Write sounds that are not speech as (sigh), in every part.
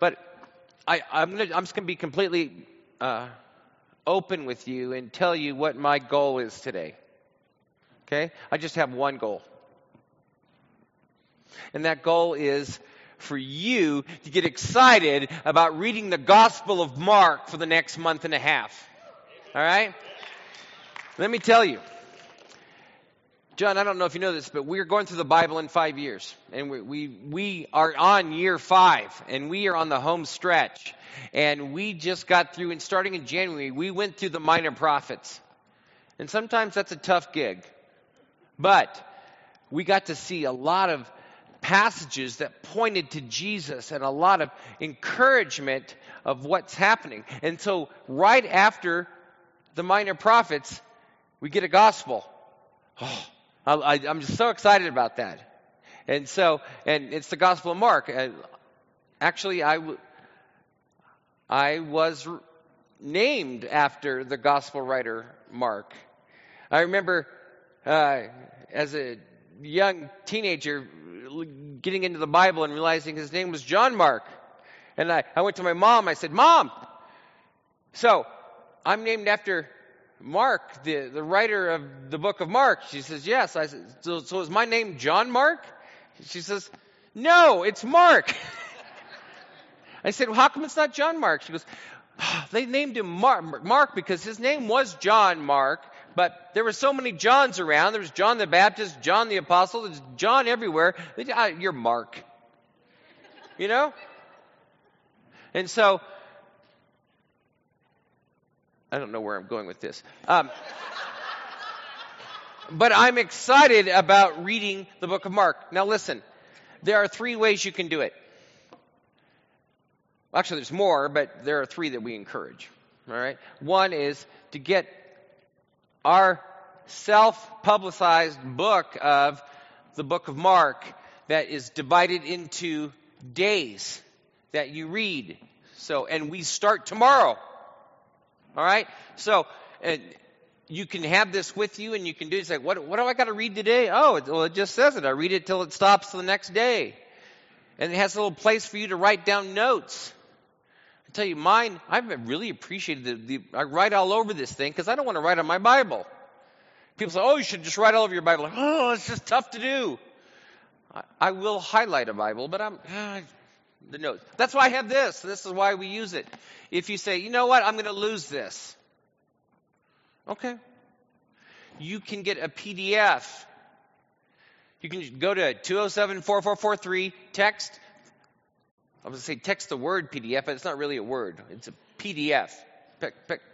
But I, just going to be completely uh, open with you and tell you what my goal is today. Okay? I just have one goal. And that goal is for you to get excited about reading the Gospel of Mark for the next month and a half. All right? Let me tell you. John, I don't know if you know this, but we're going through the Bible in five years. And we, we, we are on year five, and we are on the home stretch. And we just got through, and starting in January, we went through the minor prophets. And sometimes that's a tough gig. But we got to see a lot of passages that pointed to Jesus and a lot of encouragement of what's happening. And so, right after the minor prophets, we get a gospel. Oh, I, am just so excited about that. And so, and it's the Gospel of Mark. And actually, I, I was named after the Gospel writer Mark. I remember uh, as a young teenager getting into the Bible and realizing his name was John Mark. And I, I went to my mom. I said, Mom, so I'm named after Mark, the, the writer of the book of Mark? She says, Yes. I said, so, so is my name John Mark? She says, No, it's Mark. (laughs) I said, Well, how come it's not John Mark? She goes, oh, They named him Mark, Mark because his name was John Mark, but there were so many Johns around. There was John the Baptist, John the Apostle, there's John everywhere. Ah, you're Mark. You know? And so I don't know where I'm going with this. Um, but I'm excited about reading the book of Mark. Now, listen, there are three ways you can do it. Actually, there's more, but there are three that we encourage. All right? One is to get our self publicized book of the book of Mark that is divided into days that you read. So, and we start tomorrow. All right? So, uh, you can have this with you and you can do it. like, what, what do I got to read today? Oh, it, well, it just says it. I read it till it stops the next day. And it has a little place for you to write down notes. I tell you, mine, I've really appreciated the, the I write all over this thing because I don't want to write on my Bible. People say, oh, you should just write all over your Bible. Like, oh, it's just tough to do. I, I will highlight a Bible, but I'm, uh, the notes. That's why I have this. This is why we use it. If you say, you know what, I'm going to lose this. Okay. You can get a PDF. You can go to 207 4443, text. I was going to say text the word PDF, but it's not really a word. It's a PDF.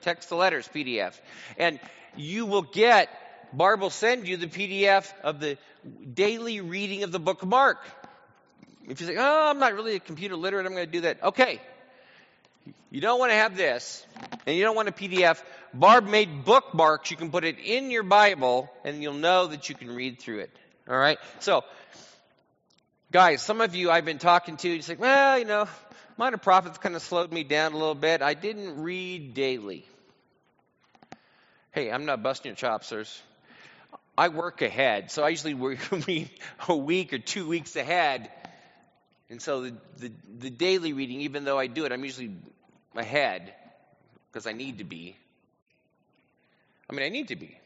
Text the letters PDF. And you will get, Barb will send you the PDF of the daily reading of the book of Mark. If you say, oh, I'm not really a computer literate, I'm going to do that. Okay. You don't want to have this, and you don't want a PDF. Barb made bookmarks. You can put it in your Bible, and you'll know that you can read through it. All right? So, guys, some of you I've been talking to, you say, well, you know, minor prophets kind of slowed me down a little bit. I didn't read daily. Hey, I'm not busting your chops, sirs. I work ahead, so I usually work (laughs) a week or two weeks ahead and so the, the, the, daily reading, even though I do it, I'm usually ahead because I need to be. I mean, I need to be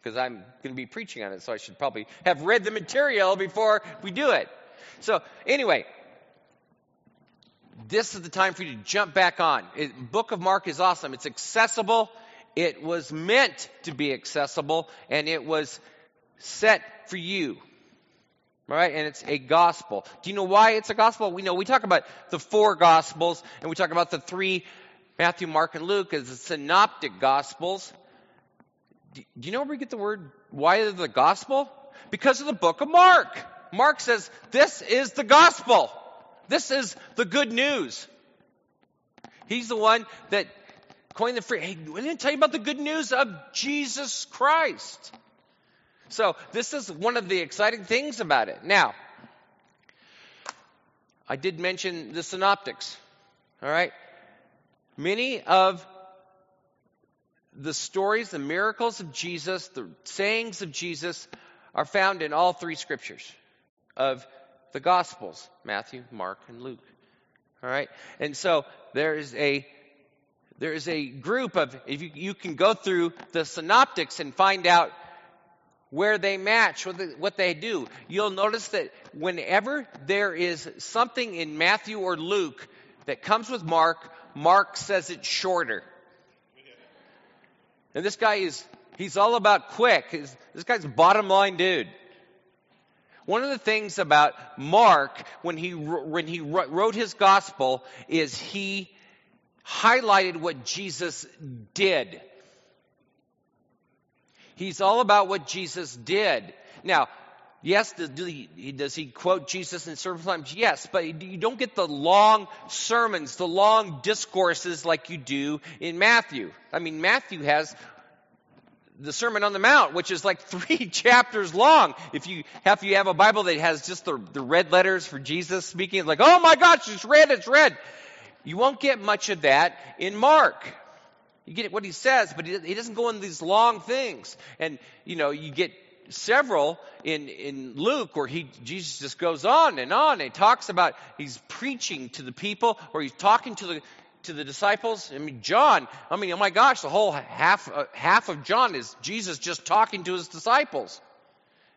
because I'm going to be preaching on it, so I should probably have read the material before we do it. So, anyway, this is the time for you to jump back on. It, Book of Mark is awesome. It's accessible. It was meant to be accessible, and it was set for you. All right, and it's a gospel. Do you know why it's a gospel? We know we talk about the four gospels, and we talk about the three Matthew, Mark, and Luke as the synoptic gospels. Do you know where we get the word why the gospel? Because of the book of Mark. Mark says, This is the gospel. This is the good news. He's the one that coined the phrase. Hey, I didn't tell you about the good news of Jesus Christ. So this is one of the exciting things about it. Now, I did mention the synoptics. All right? Many of the stories, the miracles of Jesus, the sayings of Jesus are found in all three scriptures of the Gospels Matthew, Mark, and Luke. All right? And so there is a there is a group of if you, you can go through the synoptics and find out where they match what they, do. You'll notice that whenever there is something in matthew or luke that comes with mark mark says it's shorter. And this guy is he's all about quick. He's- this guy's bottom line dude. One of the things about Mark when he when he wrote his gospel is he highlighted what Jesus did. He's all about what Jesus did. Now, yes, does he, quote Jesus in certain times? Yes, but you don't get the long sermons, the long discourses like you do in Matthew. I mean, Matthew has the Sermon on the Mount, which is like (laughs) three chapters long. If you have you have a Bible that has just the, the red letters for Jesus speaking, it's like, oh my gosh, it's red, it's red. You won't get much of that in Mark. You get what he says, but he doesn't go into these long things. And, you know, you get several in, in Luke where he, Jesus just goes on and on and talks about, he's preaching to the people or he's talking to the, to the disciples. I mean, John, I mean, oh my gosh, the whole half, uh, half of John is Jesus just talking to his disciples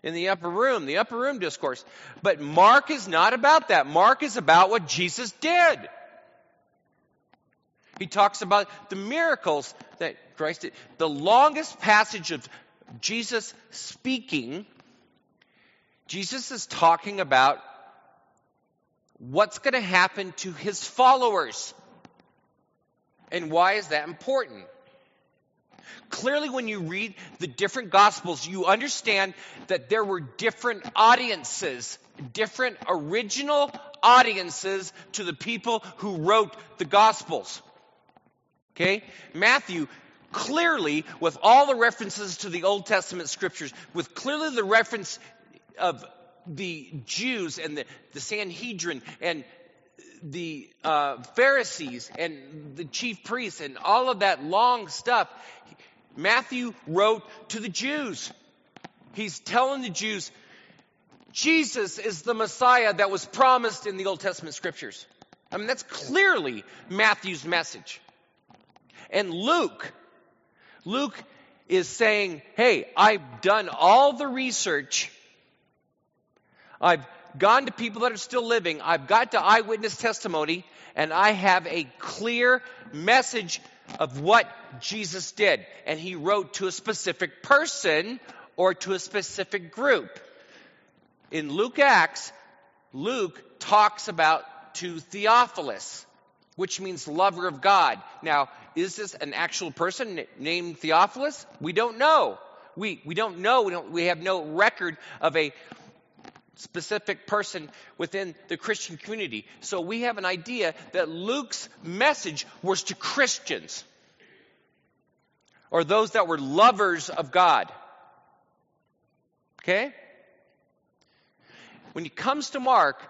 in the upper room, the upper room discourse. But Mark is not about that. Mark is about what Jesus did. He talks about the miracles that Christ did. The longest passage of Jesus speaking, Jesus is talking about what's going to happen to his followers. And why is that important? Clearly, when you read the different Gospels, you understand that there were different audiences, different original audiences to the people who wrote the Gospels. Okay? Matthew clearly, with all the references to the Old Testament scriptures, with clearly the reference of the Jews and the, the Sanhedrin and the uh, Pharisees and the chief priests and all of that long stuff, Matthew wrote to the Jews. He's telling the Jews, Jesus is the Messiah that was promised in the Old Testament scriptures. I mean, that's clearly Matthew's message. And Luke, Luke is saying, hey, I've done all the research. I've gone to people that are still living. I've got to eyewitness testimony and I have a clear message of what Jesus did. And he wrote to a specific person or to a specific group. In Luke Acts, Luke talks about to Theophilus which means lover of God. Now, is this an actual person named Theophilus? We don't know. We, we don't know. We, don't, we have no record of a specific person within the Christian community. So we have an idea that Luke's message was to Christians or those that were lovers of God. Okay? When it comes to Mark,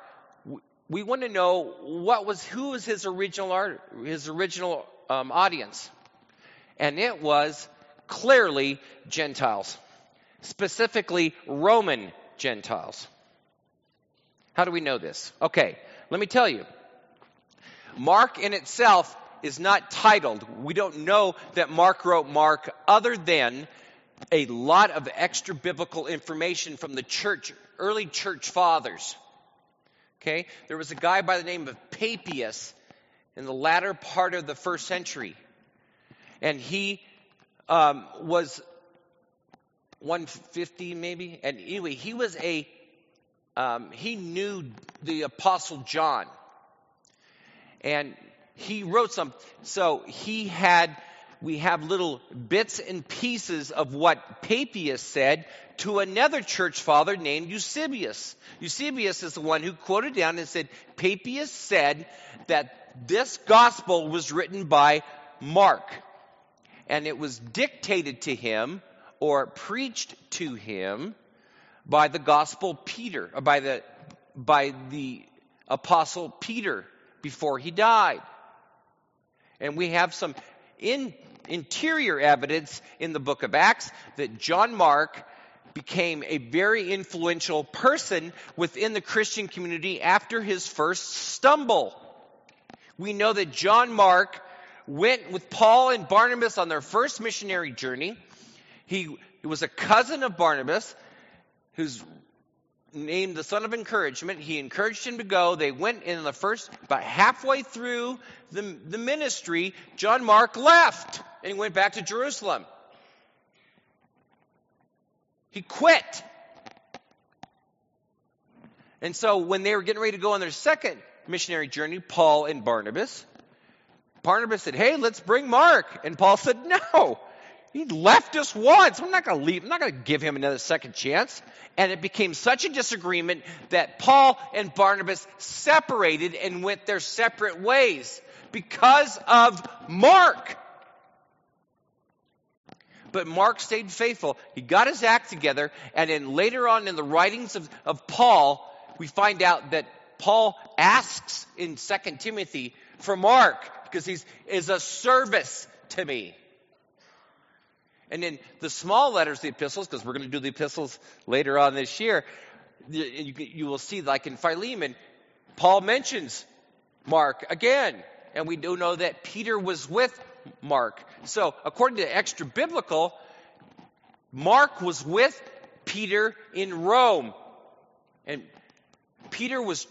we want to know what was who was his original art, his original um, audience, and it was clearly Gentiles, specifically Roman Gentiles. How do we know this? Okay, let me tell you. Mark in itself is not titled. We don't know that Mark wrote Mark other than a lot of extra biblical information from the church, early church fathers. Okay? There was a guy by the name of Papias in the latter part of the first century. And he um, was 150 maybe. And anyway, he was a, um, he knew the Apostle John. And he wrote some, so he had we have little bits and pieces of what Papias said to another church father named Eusebius. Eusebius is the one who quoted down and said, Papias said that this gospel was written by Mark, and it was dictated to him or preached to him by the gospel Peter, or by the, by the apostle Peter before he died. And we have some in interior evidence in the book of Acts that John Mark became a very influential person within the Christian community after his first stumble. We know that John Mark went with Paul and Barnabas on their first missionary journey. He, he was a cousin of Barnabas, who's named the son of encouragement. He encouraged him to go. They went in the first, about halfway through the, the ministry, John Mark left and went back to Jerusalem. He quit. And so when they were getting ready to go on their second missionary journey, Paul and Barnabas, Barnabas said, Hey, let's bring Mark. And Paul said, No. He left us once. I'm not going to leave. I'm not going to give him another second chance. And it became such a disagreement that Paul and Barnabas separated and went their separate ways because of Mark. But Mark stayed faithful. He got his act together. And then later on in the writings of, of Paul, we find out that Paul asks in 2 Timothy for Mark because he's is a service to me. And in the small letters, the epistles, because we're going to do the epistles later on this year, you, you will see, like in Philemon, Paul mentions Mark again. And we do know that Peter was with Mark. So, according to extra biblical, Mark was with Peter in Rome. And Peter was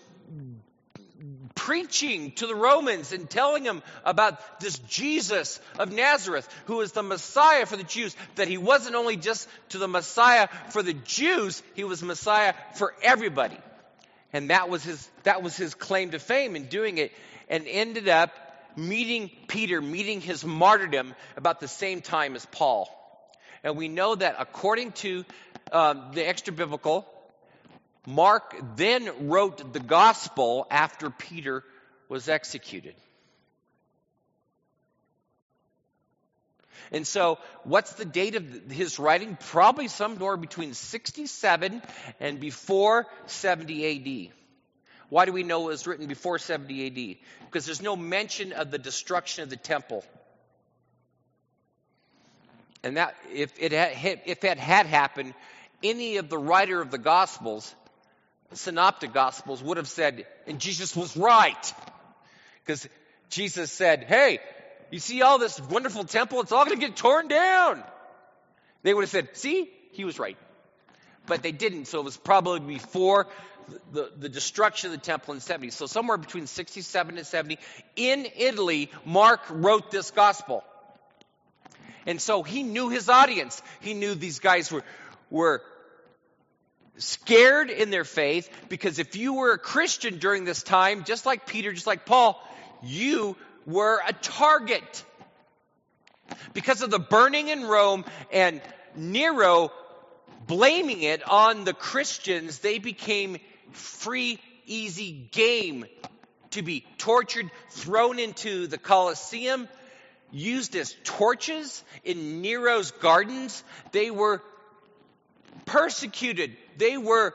preaching to the Romans and telling them about this Jesus of Nazareth, who is the Messiah for the Jews, that he wasn't only just to the Messiah for the Jews, he was Messiah for everybody. And that was his, that was his claim to fame in doing it, and ended up meeting Peter, meeting his martyrdom about the same time as Paul. And we know that according to um, the extra biblical, Mark then wrote the gospel after Peter was executed. And so, what's the date of his writing? Probably somewhere between 67 and before 70 AD. Why do we know it was written before 70 AD? Because there's no mention of the destruction of the temple. And that, if it had, if it had happened, any of the writer of the Gospels synoptic gospels would have said, and Jesus was right. Because Jesus said, hey, you see all this wonderful temple? It's all going to get torn down. They would have said, see, he was right. But they didn't, so it was probably before the, the destruction of the temple in 70. So somewhere between 67 and 70, in Italy, Mark wrote this gospel. And so he knew his audience. He knew these guys were, were scared in their faith because if you were a Christian during this time, just like Peter, just like Paul, you were a target. Because of the burning in Rome and Nero blaming it on the Christians, they became free, easy game to be tortured, thrown into the Colosseum, used as torches in Nero's gardens. They were persecuted. They were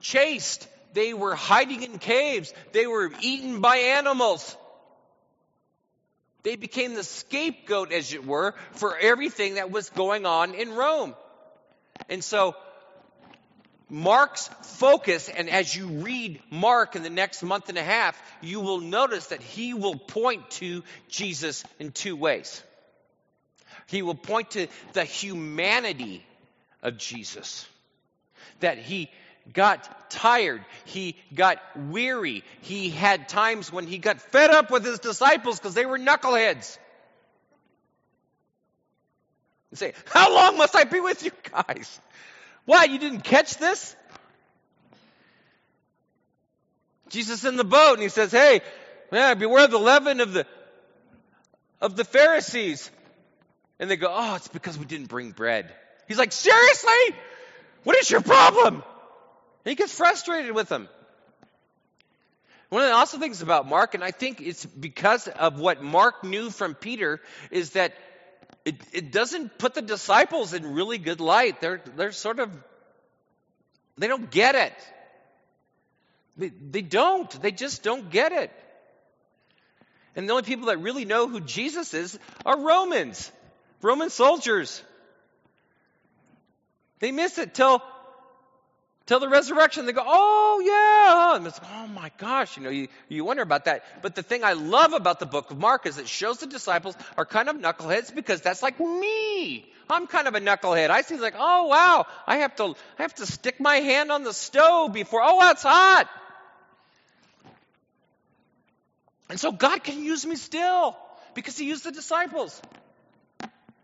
chased. They were hiding in caves. They were eaten by animals. They became the scapegoat, as it were, for everything that was going on in Rome. And so, Mark's focus, and as you read Mark in the next month and a half, you will notice that he will point to Jesus in two ways. He will point to the humanity of Jesus. That he got tired. He got weary. He had times when he got fed up with his disciples because they were knuckleheads. And say, How long must I be with you guys? Why, you didn't catch this? Jesus in the boat and he says, Hey, man, beware the leaven of the of the Pharisees. And they go, Oh, it's because we didn't bring bread. He's like, Seriously? What is your problem? And he gets frustrated with them. One of the awesome things about Mark, and I think it's because of what Mark knew from Peter, is that it, it doesn't put the disciples in really good light. They're, they're sort of, they don't get it. They, they don't. They just don't get it. And the only people that really know who Jesus is are Romans, Roman soldiers. They miss it till till the resurrection. They go, oh yeah. And it's oh my gosh, you know, you, you wonder about that. But the thing I love about the book of Mark is it shows the disciples are kind of knuckleheads because that's like me. I'm kind of a knucklehead. I see like, oh wow, I have to, I have to stick my hand on the stove before, oh that's hot. And so God can use me still because he used the disciples.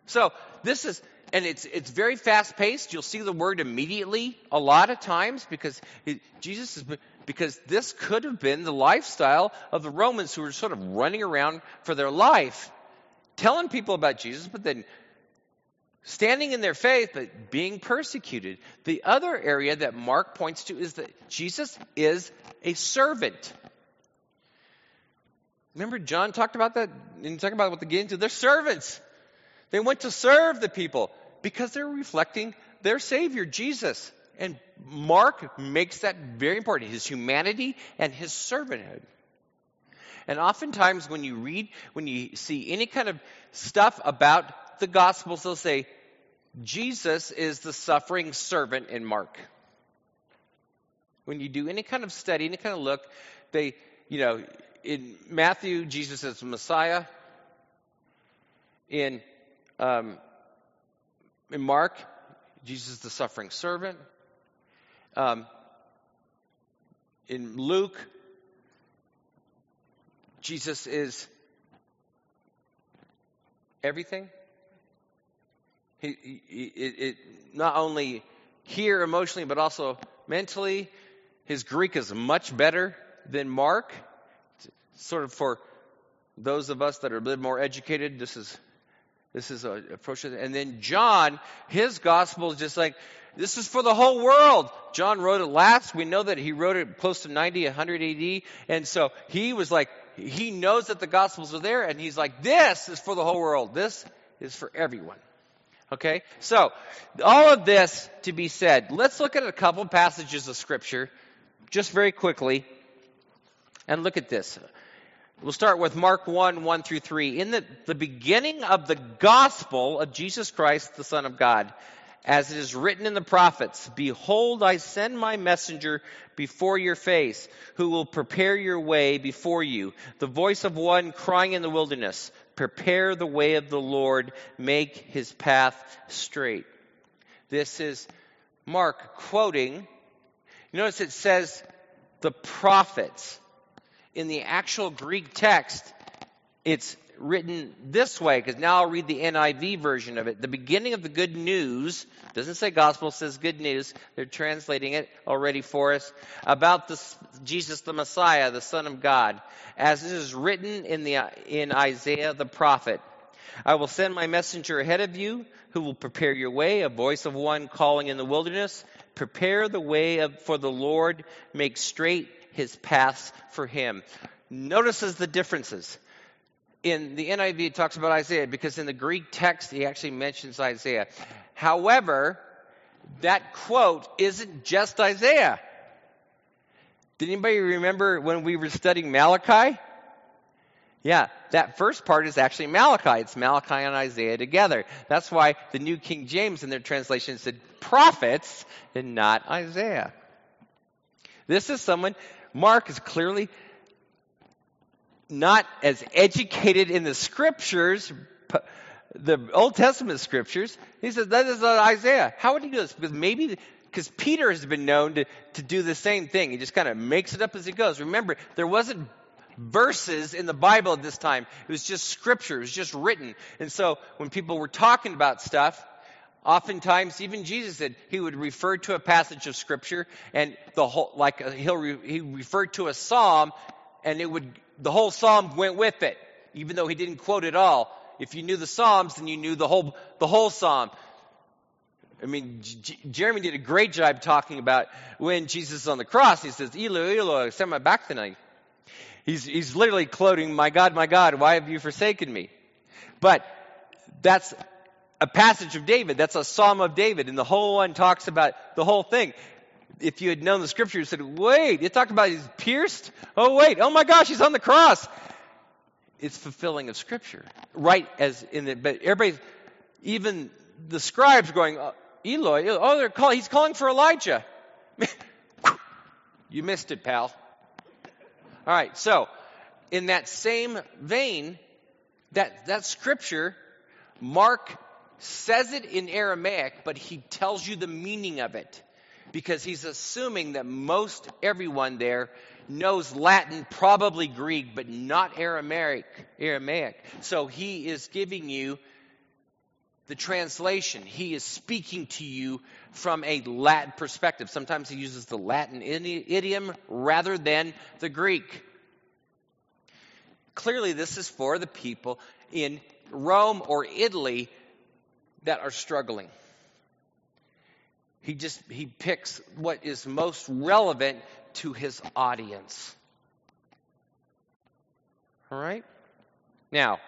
So this is, and it's it's very fast paced. You'll see the word immediately a lot of times because it, Jesus is because this could have been the lifestyle of the Romans who were sort of running around for their life, telling people about Jesus, but then standing in their faith but being persecuted. The other area that Mark points to is that Jesus is a servant. Remember, John talked about that, and talked about what they get into. They're servants. They went to serve the people because they're reflecting their Savior, Jesus. And Mark makes that very important his humanity and his servanthood. And oftentimes, when you read, when you see any kind of stuff about the Gospels, they'll say, Jesus is the suffering servant in Mark. When you do any kind of study, any kind of look, they, you know, in Matthew, Jesus is the Messiah. In um, in Mark, Jesus is the suffering servant. Um, in Luke, Jesus is everything. He, he it, it, not only here emotionally, but also mentally. His Greek is much better than Mark. Sort of for those of us that are a bit more educated, this is this is a approach. And then John, his gospel is just like, this is for the whole world. John wrote it last. We know that he wrote it close to 90, 100 AD. And so he was like, he knows that the gospels are there and he's like, this is for the whole world. This is for everyone. Okay? So, all of this to be said, let's look at a couple passages of scripture just very quickly and look at this. We'll start with Mark 1 1 through 3. In the, the beginning of the gospel of Jesus Christ, the Son of God, as it is written in the prophets, Behold, I send my messenger before your face, who will prepare your way before you. The voice of one crying in the wilderness, Prepare the way of the Lord, make his path straight. This is Mark quoting. Notice it says the prophets in the actual Greek text, it's written this way, because now I'll read the NIV version of it. The beginning of the good news, doesn't say gospel, says good news. They're translating it already for us, about the, Jesus the Messiah, the Son of God, as it is written in, the, in Isaiah the prophet. I will send my messenger ahead of you, who will prepare your way, a voice of one calling in the wilderness, prepare the way of, for the Lord, make straight his paths for him. Notices the differences. In the NIV, it talks about Isaiah because in the Greek text, he actually mentions Isaiah. However, that quote isn't just Isaiah. Did anybody remember when we were studying Malachi? Yeah, that first part is actually Malachi. It's Malachi and Isaiah together. That's why the New King James in their translation said prophets and not Isaiah. This is someone Mark is clearly not as educated in the scriptures, the Old Testament scriptures. He says that is Isaiah. How would he do this? Because maybe because Peter has been known to, to do the same thing. He just kind of makes it up as he goes. Remember, there wasn't verses in the Bible at this time. It was just scripture. It was just written. And so when people were talking about stuff, Oftentimes, even Jesus said he would refer to a passage of scripture, and the whole, like uh, he'll re, he referred to a psalm, and it would the whole psalm went with it, even though he didn't quote it all. If you knew the psalms, then you knew the whole the whole psalm. I mean, Jeremy did a great job talking about when Jesus is on the cross. He says, "Eloi, Eloi, back tonight." He's he's literally quoting, "My God, my God, why have you forsaken me?" But that's a passage of David. That's a psalm of David. And the whole one talks about the whole thing. If you had known the scripture, you said, wait, it talked about he's pierced. Oh, wait. Oh my gosh, he's on the cross. It's fulfilling of scripture. Right as in the, but everybody, even the scribes going, uh, Eloi, oh, they're calling, he's calling for Elijah. (laughs) You missed it, pal. All right, so in that same vein, that, that scripture, Mark says it in Aramaic, but he tells you the meaning of it because he's assuming that most everyone there knows Latin, probably Greek, but not Aramaic. Aramaic. So he is giving you the translation. He is speaking to you from a Latin perspective. Sometimes he uses the Latin idiom rather than the Greek. Clearly, this is for the people in Rome or Italy that are struggling. He just he picks what is most relevant to his audience. All right? Now,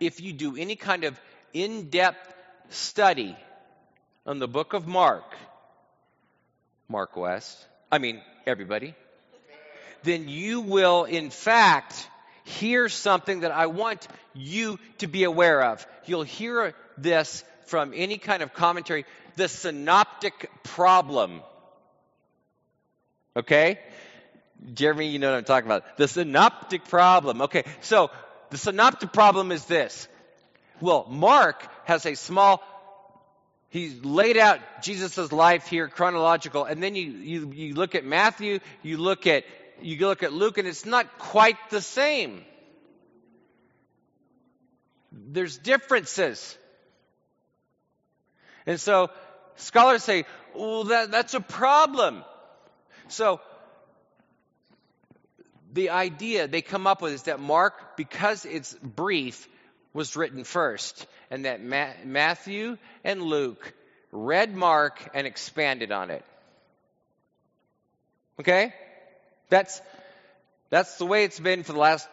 if you do any kind of in-depth study on the book of Mark, Mark West, I mean everybody, then you will in fact hear something that I want you to be aware of. You'll hear this from any kind of commentary the synoptic problem. Okay? Jeremy, you know what I'm talking about. The synoptic problem. Okay, so the synoptic problem is this. Well, Mark has a small, he's laid out Jesus' life here, chronological, and then you, you, you look at Matthew, you look at, you look at Luke, and it's not quite the same. There's differences. And so scholars say, well, that, that's a problem. So the idea they come up with is that Mark, because it's brief, was written first, and that Ma- Matthew and Luke read Mark and expanded on it. Okay? That's, that's the way it's been for the last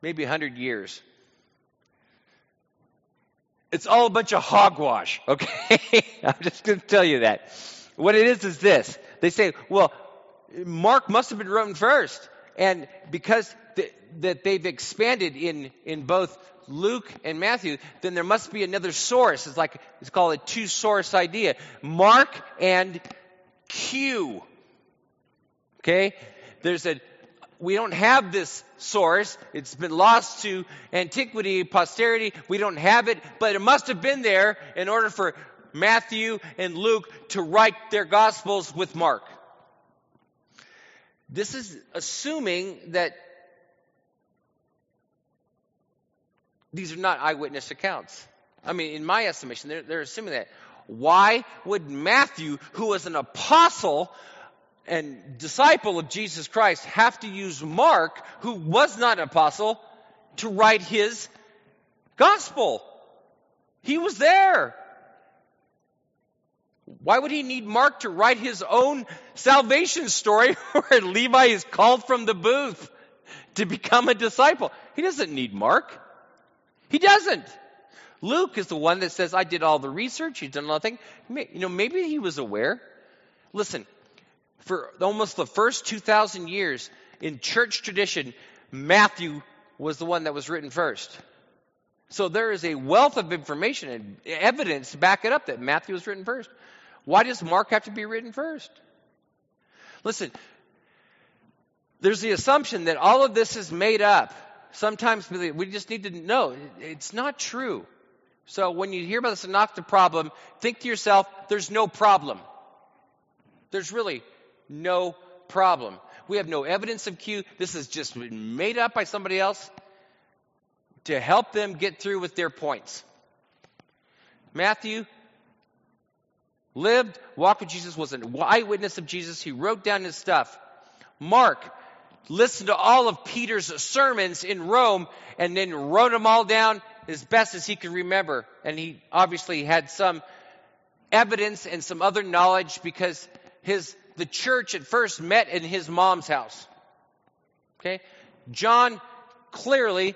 maybe 100 years. It's all a bunch of hogwash, okay? (laughs) I'm just going to tell you that. What it is is this. They say, well, Mark must have been written first. And because th- that they've expanded in, in both Luke and Matthew, then there must be another source. It's like, it's called a two source idea. Mark and Q. Okay? There's a, we don't have this source. It's been lost to antiquity, posterity. We don't have it, but it must have been there in order for Matthew and Luke to write their gospels with Mark. This is assuming that these are not eyewitness accounts. I mean, in my estimation, they're, they're assuming that. Why would Matthew, who was an apostle, and disciple of Jesus Christ have to use Mark, who was not an apostle, to write his gospel. He was there. Why would he need Mark to write his own salvation story (laughs) where Levi is called from the booth to become a disciple? He doesn't need Mark. He doesn't. Luke is the one that says, I did all the research, he's done nothing. You know, maybe he was aware. Listen, for almost the first 2,000 years in church tradition, Matthew was the one that was written first. So there is a wealth of information and evidence to back it up that Matthew was written first. Why does Mark have to be written first? Listen, there's the assumption that all of this is made up. Sometimes we just need to know it's not true. So when you hear about the synoptic problem, think to yourself, there's no problem. There's really no problem. We have no evidence of Q. This has just made up by somebody else to help them get through with their points. Matthew lived, walked with Jesus, was an eyewitness of Jesus. He wrote down his stuff. Mark listened to all of Peter's sermons in Rome and then wrote them all down as best as he could remember. And he obviously had some evidence and some other knowledge because his the church at first met in his mom's house. Okay? John clearly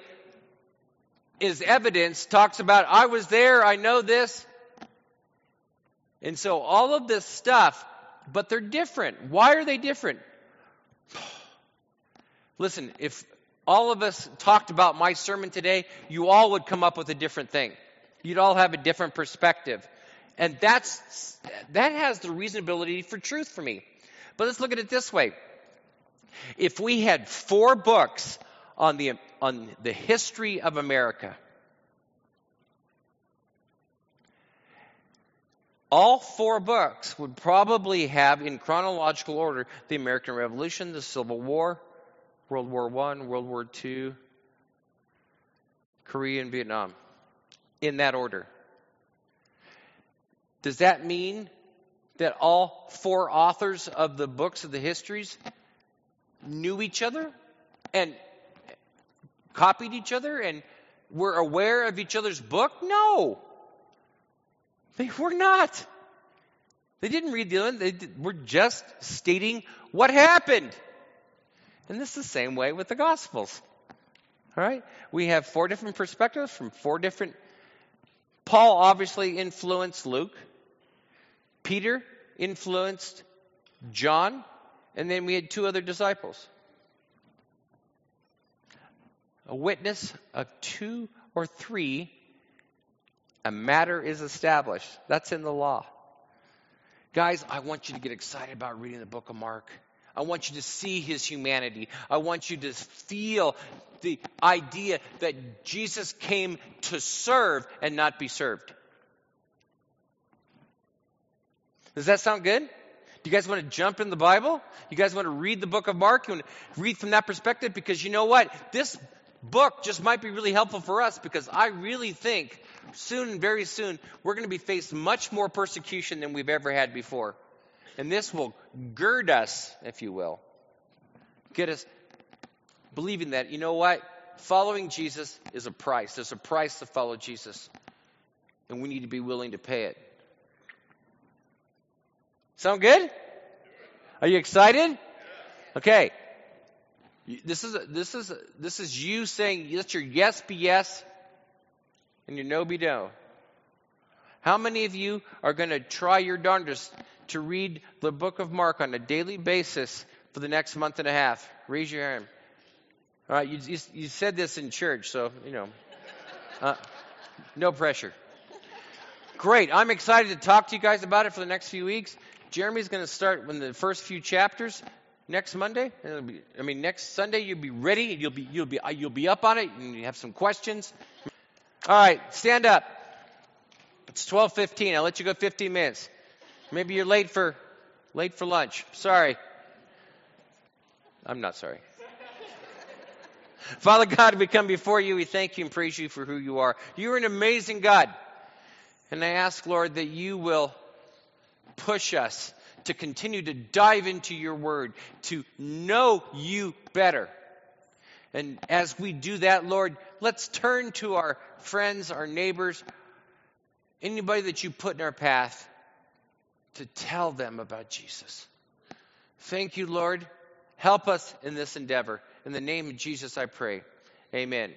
is evidence, talks about, I was there, I know this. And so all of this stuff, but they're different. Why are they different? (sighs) Listen, if all of us talked about my sermon today, you all would come up with a different thing. You'd all have a different perspective. And that's, that has the reasonability for truth for me. But let's look at it this way. If we had four books on the, on the history of America, all four books would probably have, in chronological order, the American Revolution, the Civil War, World War I, World War II, Korea, and Vietnam, in that order. Does that mean that all four authors of the books of the histories knew each other and copied each other and were aware of each other's book? No. They were not. They didn't read the other They were just stating what happened. And this is the same way with the Gospels. All right? We have four different perspectives from four different. Paul obviously influenced Luke. Peter influenced John. And then we had two other disciples. A witness of two or three, a matter is established. That's in the law. Guys, I want you to get excited about reading the book of Mark. I want you to see his humanity. I want you to feel the idea that Jesus came to serve and not be served. Does that sound good? Do you guys want to jump in the Bible? You guys want to read the book of Mark? You want to read from that perspective? Because you know what? This book just might be really helpful for us because I really think soon, very soon, we're going to be faced much more persecution than we've ever had before. And this will gird us, if you will, get us believing that, you know what? Following Jesus is a price. There's a price to follow Jesus. And we need to be willing to pay it. Sound good? Are you excited? Okay. This is this is this is you saying let your yes be yes and your no be no. How many of you are going to try your darndest to read the book of Mark on a daily basis for the next month and a half? Raise your hand. All right, you, you, you said this in church, so, you know, uh, no pressure. Great. I'm excited to talk to you guys about it for the next few weeks. Jeremy's going to start in the first few chapters next Monday. Be, I mean, next Sunday you'll be ready. You'll be you'll be uh, you'll be up on it, and you have some questions. All right, stand up. It's 12:15. I'll let you go 15 minutes. Maybe you're late for late for lunch. Sorry. I'm not sorry. (laughs) Father God, we come before you. We thank you and praise you for who you are. You're an amazing God. And I ask, Lord, that you will push us to continue to dive into your word, to know you better. And as we do that, Lord, let's turn to our friends, our neighbors, anybody that you put in our path to tell them about Jesus. Thank you, Lord. Help us in this endeavor. In the name of Jesus, I pray. Amen.